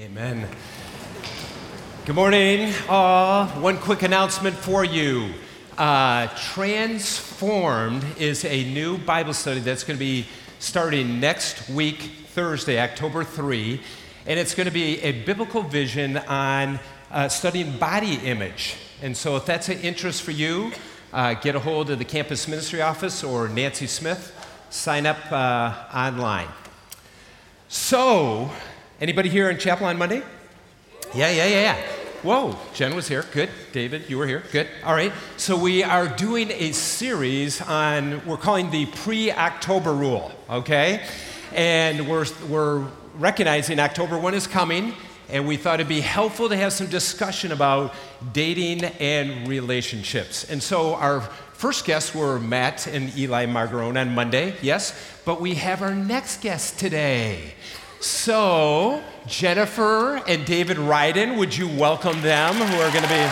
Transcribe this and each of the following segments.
Amen. Good morning. Uh, one quick announcement for you. Uh, Transformed is a new Bible study that's going to be starting next week, Thursday, October 3. And it's going to be a biblical vision on uh, studying body image. And so, if that's an interest for you, uh, get a hold of the campus ministry office or Nancy Smith. Sign up uh, online. So, anybody here in chapel on Monday? Yeah, yeah, yeah, yeah. Whoa, Jen was here. Good. David, you were here. Good. All right. So we are doing a series on, we're calling the pre October rule, okay? And we're, we're recognizing October 1 is coming, and we thought it'd be helpful to have some discussion about dating and relationships. And so our first guests were Matt and Eli Margarone on Monday, yes, but we have our next guest today. So, Jennifer and David Ryden, would you welcome them who are going to be.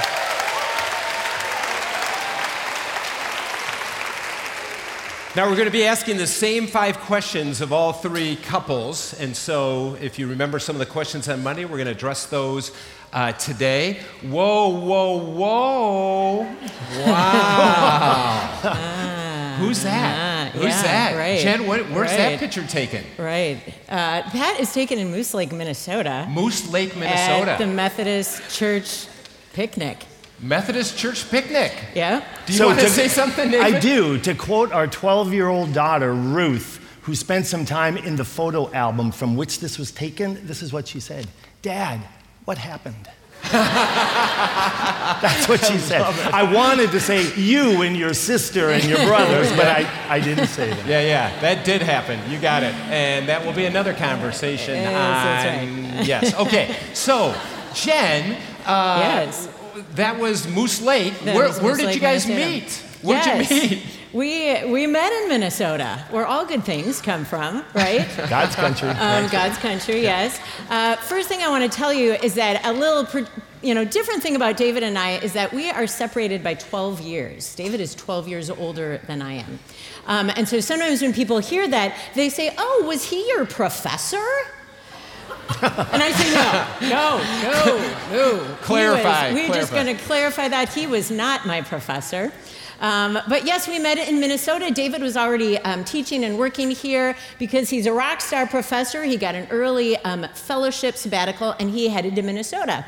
Now, we're going to be asking the same five questions of all three couples. And so, if you remember some of the questions on Monday, we're going to address those uh, today. Whoa, whoa, whoa. Wow. Who's that? Who's yeah, that? right, Jen, what, where's that picture taken? Right. Uh, that is taken in Moose Lake, Minnesota. Moose Lake, Minnesota. At the Methodist Church picnic. Methodist Church picnic. Yeah? Do you So want to to- say something, David? I do. To quote our 12 year old daughter, Ruth, who spent some time in the photo album from which this was taken, this is what she said Dad, what happened? That's what she said. I wanted to say you and your sister and your brothers, but I, I didn't say that. Yeah, yeah, that did happen. You got it. And that will be another conversation Yes, that's on. Yes, okay. So, Jen, uh, yes. that was Moose Lake. That where was where Moose did Lake, you guys meet? Where'd yes. you meet? We, we met in Minnesota, where all good things come from, right? God's country. um, God's country, yes. Uh, first thing I want to tell you is that a little, you know, different thing about David and I is that we are separated by 12 years. David is 12 years older than I am. Um, and so sometimes when people hear that, they say, Oh, was he your professor? and I say, No, no, no, no. Clarify, was- we're just going to clarify that he was not my professor. Um, but yes, we met in Minnesota. David was already um, teaching and working here because he's a rock star professor. He got an early um, fellowship sabbatical and he headed to Minnesota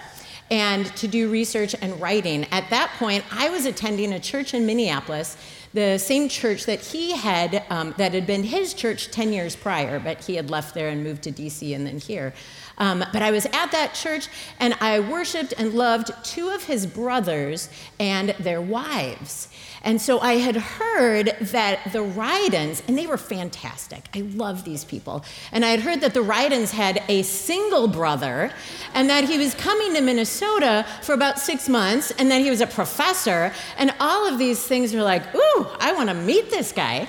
and to do research and writing. At that point, I was attending a church in Minneapolis, the same church that he had, um, that had been his church 10 years prior, but he had left there and moved to DC and then here. Um, but I was at that church and I worshiped and loved two of his brothers and their wives. And so I had heard that the Rydens, and they were fantastic. I love these people. And I had heard that the Rydens had a single brother and that he was coming to Minnesota for about six months and that he was a professor. And all of these things were like, ooh, I want to meet this guy.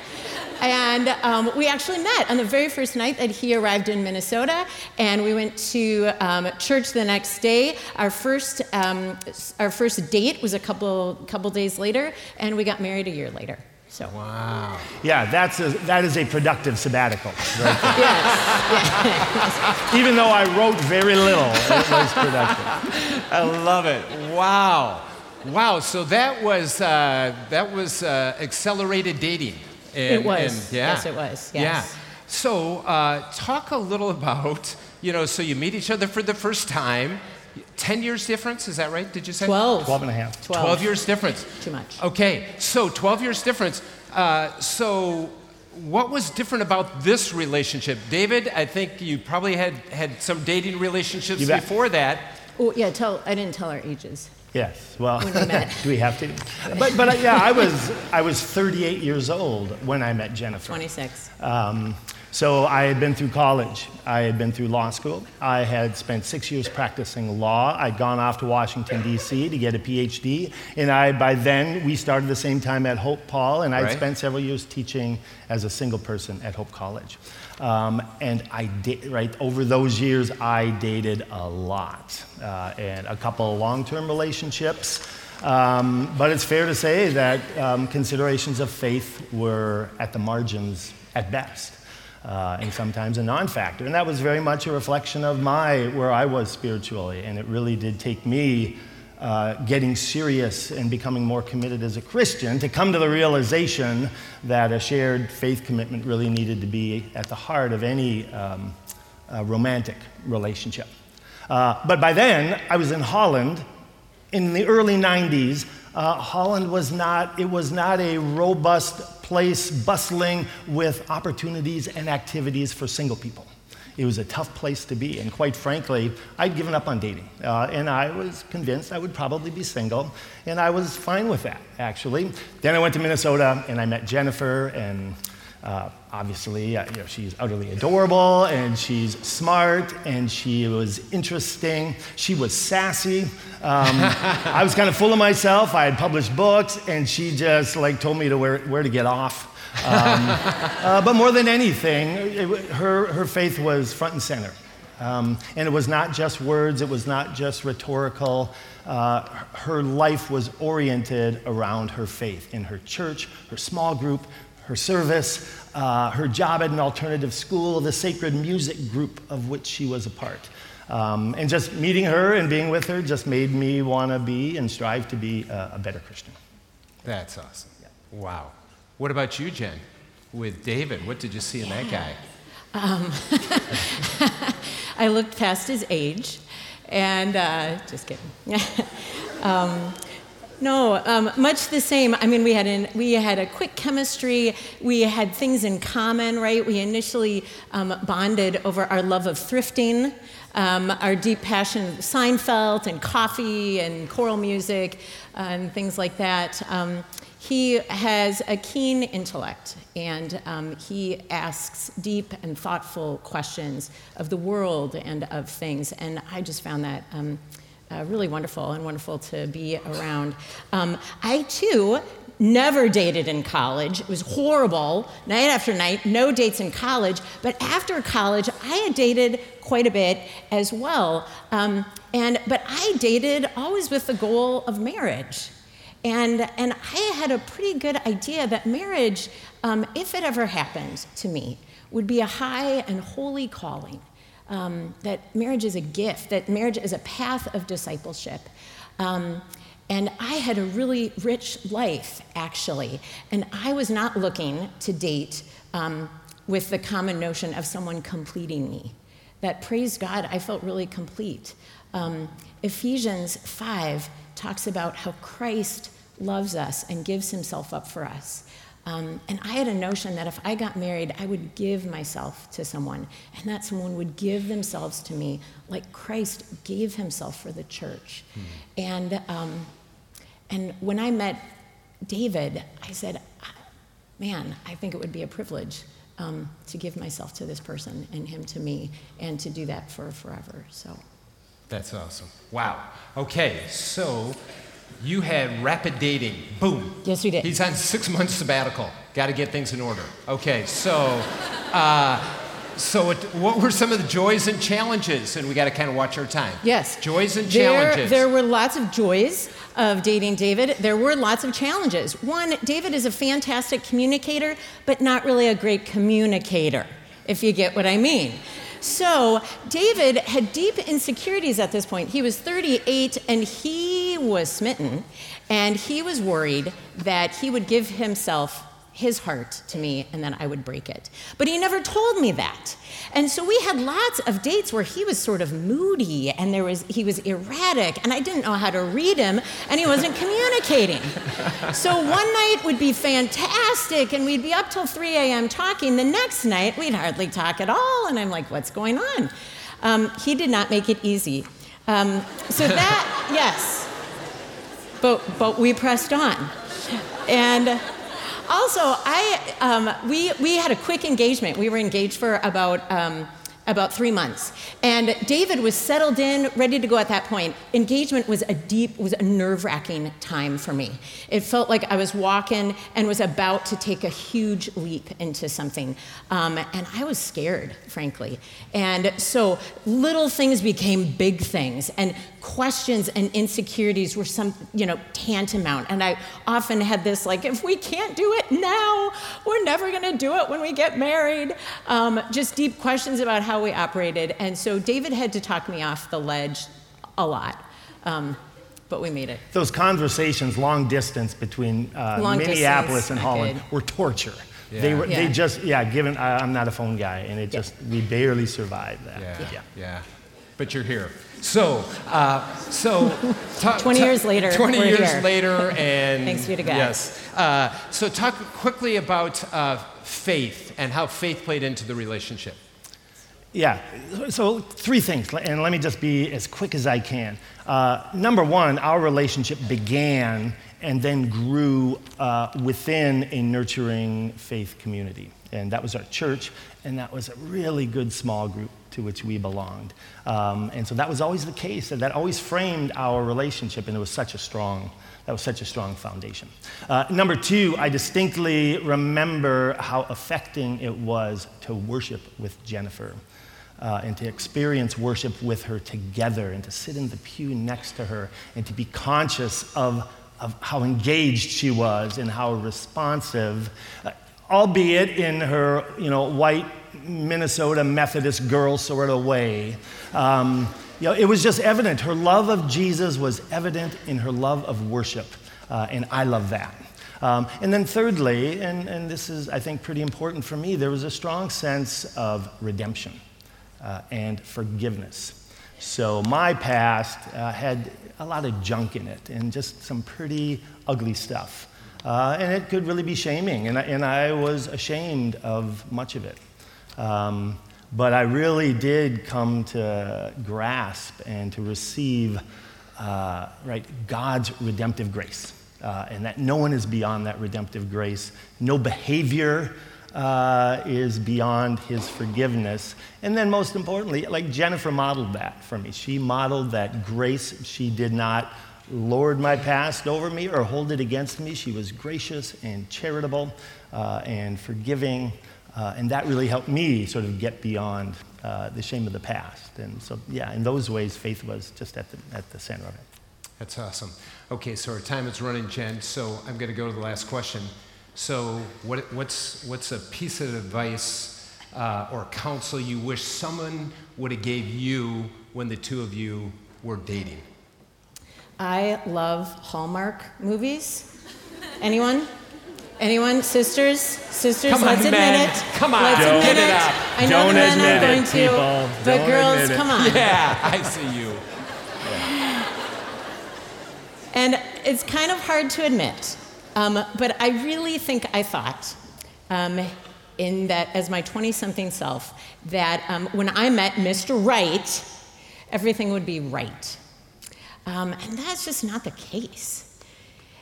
And um, we actually met on the very first night that he arrived in Minnesota, and we went to um, church the next day. Our first, um, our first date was a couple, couple days later, and we got married a year later. So, Wow. Yeah, that's a, that is a productive sabbatical. right yes, Even though I wrote very little, it was productive. I love it. Wow. Wow. So that was uh, that was uh, accelerated dating. And, It was. and- yeah. Yes, it was. Yeah. Yes. So uh, talk a little about you know. So you meet each other for the first time. Ten years difference. Is that right? Did you say 12. 12 and a half. 12. 12 years difference. Too much. Okay, so 12 years difference. Uh, so, what was different about this relationship? David, I think you probably had, had some dating relationships before that. Oh, yeah, tell, I didn't tell our ages. Yes. Well, When we met. do we have to? But, but uh, yeah, I was, I was 38 years old when I met Jennifer. 26. Um, so I had been through college. I had been through law school. I had spent six years practicing law. I'd gone off to Washington, D.C. to get a PhD. And I, by then, we started the same time at Hope Paul, and I'd Right. spent several years teaching as a single person at Hope College. Um, and I did, right, over those years, I dated a lot. Uh, and a couple of long term relationships. Um, but it's fair to say that um, considerations of faith were at the margins at best. Uh, and sometimes a non factor. And that was very much a reflection of my, where I was spiritually. And it really did take me uh, getting serious and becoming more committed as a Christian to come to the realization that a shared faith commitment really needed to be at the heart of any um, uh, romantic relationship. Uh, but by then, I was in Holland in the early 90s. Uh, Holland was not, it was not a robust place bustling with opportunities and activities for single people. It was a tough place to be. And quite frankly, I'd given up on dating. Uh, and I was convinced I would probably be single. And I was fine with that, actually. Then I went to Minnesota and I met Jennifer. And uh, obviously, uh, you know, she's utterly adorable and she's smart and she was interesting. She was sassy. Um, I was kind of full of myself. I had published books and she just like told me to where, where to get off. Um, uh, but more than anything, it, her, her faith was front and center. Um, and it was not just words, it was not just rhetorical. Uh, her life was oriented around her faith in her church, her small group, her service, uh, her job at an alternative school, the sacred music group of which she was a part. Um, and just meeting her and being with her just made me want to be and strive to be a, a better Christian. That's awesome. Yeah. Wow. What about you, Jen? With David, what did you see in that guy? Um, I looked past his age, and uh, just kidding. um, no, um, much the same. I mean, we had an, we had a quick chemistry. We had things in common, right? We initially um, bonded over our love of thrifting, um, our deep passion of Seinfeld and coffee and choral music uh, and things like that. Um, he has a keen intellect and um, he asks deep and thoughtful questions of the world and of things. And I just found that um, uh, really wonderful and wonderful to be around. Um, I too never dated in college. It was horrible, night after night, no dates in college. But after college, I had dated quite a bit as well. Um, and, but I dated always with the goal of marriage. And, and I had a pretty good idea that marriage, um, if it ever happened to me, would be a high and holy calling. Um, that marriage is a gift, that marriage is a path of discipleship. Um, and I had a really rich life, actually. And I was not looking to date um, with the common notion of someone completing me. That, praise God, I felt really complete. Um, Ephesians 5 talks about how Christ loves us and gives himself up for us. Um, and I had a notion that if I got married, I would give myself to someone, and that someone would give themselves to me like Christ gave himself for the church. Mm. And, um, and when I met David, I said, man, I think it would be a privilege um, to give myself to this person and him to me, and to do that for forever. So. That's awesome. Wow. Okay, so you had rapid dating. Boom. Yes, we did. He's on six months sabbatical. Got to get things in order. Okay, so, uh, so it, what were some of the joys and challenges? And we got to kind of watch our time. Yes. Joys and there, challenges. There were lots of joys of dating David. There were lots of challenges. One, David is a fantastic communicator, but not really a great communicator, if you get what I mean. So David had deep insecurities at this point. He was 38 and he was smitten, and he was worried that he would give himself his heart to me and then I would break it. But he never told me that. And so we had lots of dates where he was sort of moody and there was he was erratic and I didn't know how to read him and he wasn't communicating. So one night would be fantastic and we'd be up till 3 a.m. talking. The next night we'd hardly talk at all and I'm like, what's going on? Um, he did not make it easy. Um, so that, yes. But, but we pressed on. And also, I, um, we, we had a quick engagement. We were engaged for about um, about three months. And David was settled in, ready to go at that point. Engagement was a deep, was a nerve wracking time for me. It felt like I was walking and was about to take a huge leap into something. Um, and I was scared, frankly. And so little things became big things. And questions and insecurities were some, you know, tantamount. And I often had this like, if we can't do it now, we're never going to do it when we get married. Um, just deep questions about how we operated. And so David had to talk me off the ledge a lot. Um, but we made it. Those conversations, long distance between uh, long Minneapolis distance, and Holland, were torture. Yeah. They were, yeah. they just, yeah, given, I, am not a phone guy, and it just, we barely survived that. Yeah. yeah. yeah. But you're here. So, uh, so talk, 20 years later. 20 years here. later, and thanks be to God. Yes. Uh, so, talk quickly about uh, faith and how faith played into the relationship. Yeah. So, three things, and let me just be as quick as I can. Uh, number one, our relationship began and then grew uh, within a nurturing faith community, and that was our church, and that was a really good small group to which we belonged. Um, and so that was always the case, and that always framed our relationship, and it was such a strong, that was such a strong foundation. Uh, number two, I distinctly remember how affecting it was to worship with Jennifer. Uh, and to experience worship with her together, and to sit in the pew next to her, and to be conscious of, of how engaged she was and how responsive, uh, albeit in her you know, white Minnesota Methodist girl sort of way. Um, you know, it was just evident. Her love of Jesus was evident in her love of worship, uh, and I love that. Um, and then, thirdly, and, and this is, I think, pretty important for me, there was a strong sense of redemption uh, and forgiveness. So, my past uh, had a lot of junk in it and just some pretty ugly stuff. Uh, and it could really be shaming, and I, and I was ashamed of much of it. Um, but I really did come to grasp and to receive uh, right, God's redemptive grace. Uh, and that no one is beyond that redemptive grace. No behavior uh, is beyond his forgiveness. And then, most importantly, like Jennifer modeled that for me. She modeled that grace. She did not lord my past over me or hold it against me. She was gracious and charitable uh, and forgiving. Uh, and that really helped me sort of get beyond uh, the shame of the past. And so, yeah, in those ways, faith was just at the, at the center of it. That's awesome. Okay, so our time is running, Jen, so I'm going to go to the last question. So, what, what's, what's a piece of advice uh, or counsel you wish someone would have gave you when the two of you were dating? I love Hallmark movies. Anyone? Anyone? Sisters? Sisters, come let's on, admit men. it. Come on, let's Don't admit it. Up. I know Don't the men admit are going it, to, people. but Don't girls, admit it. come on. Yeah, I see you. And it's kind of hard to admit, um, but I really think I thought, um, in that as my 20 something self, that um, when I met Mr. Right, everything would be right. Um, and that's just not the case.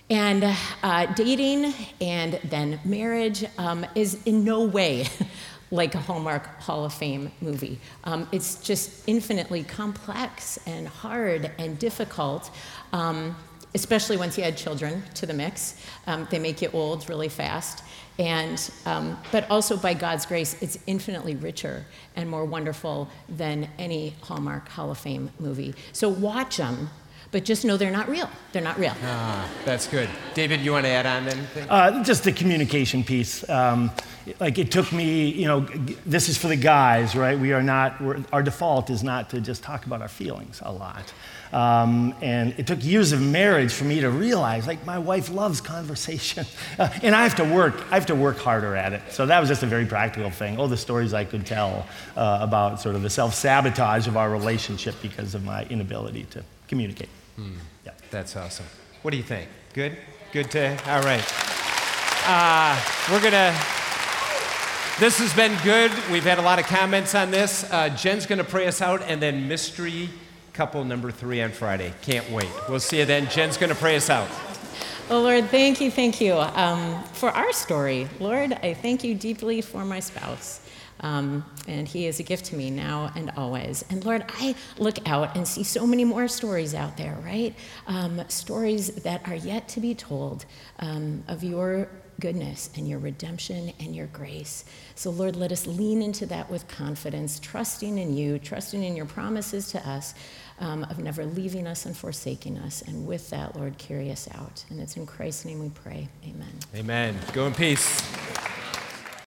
And uh, dating and then marriage um, is in no way like a Hallmark Hall of Fame movie. Um, it's just infinitely complex and hard and difficult, um, especially once you add children to the mix. Um, they make you old really fast. And, um, but also by God's grace, it's infinitely richer and more wonderful than any Hallmark Hall of Fame movie. So watch them but just know they're not real. They're not real. Ah, that's good. David, you want to add on anything? Uh, just the communication piece. Um, like it took me, you know, this is for the guys, right? We are not, our default is not to just talk about our feelings a lot. Um, and it took years of marriage for me to realize, like, my wife loves conversation. Uh, and I have to work, I have to work harder at it. So that was just a very practical thing. All the stories I could tell uh, about sort of the self sabotage of our relationship because of my inability to communicate. Hmm. Yeah. That's awesome. What do you think? Good? Good to, all right. Uh, we're going to, this has been good. We've had a lot of comments on this. Uh, Jen's going to pray us out, and then mystery couple number three on Friday. Can't wait. We'll see you then. Jen's going to pray us out. Oh, Lord, thank you, thank you um, for our story. Lord, I thank you deeply for my spouse. Um, and He is a gift to me now and always. And Lord, I look out and see so many more stories out there, right? Um, stories that are yet to be told um, of your goodness and your redemption and your grace. So, Lord, let us lean into that with confidence, trusting in you, trusting in your promises to us um, of never leaving us and forsaking us. And with that, Lord, carry us out. And it's in Christ's name we pray. Amen. Amen. Go in peace.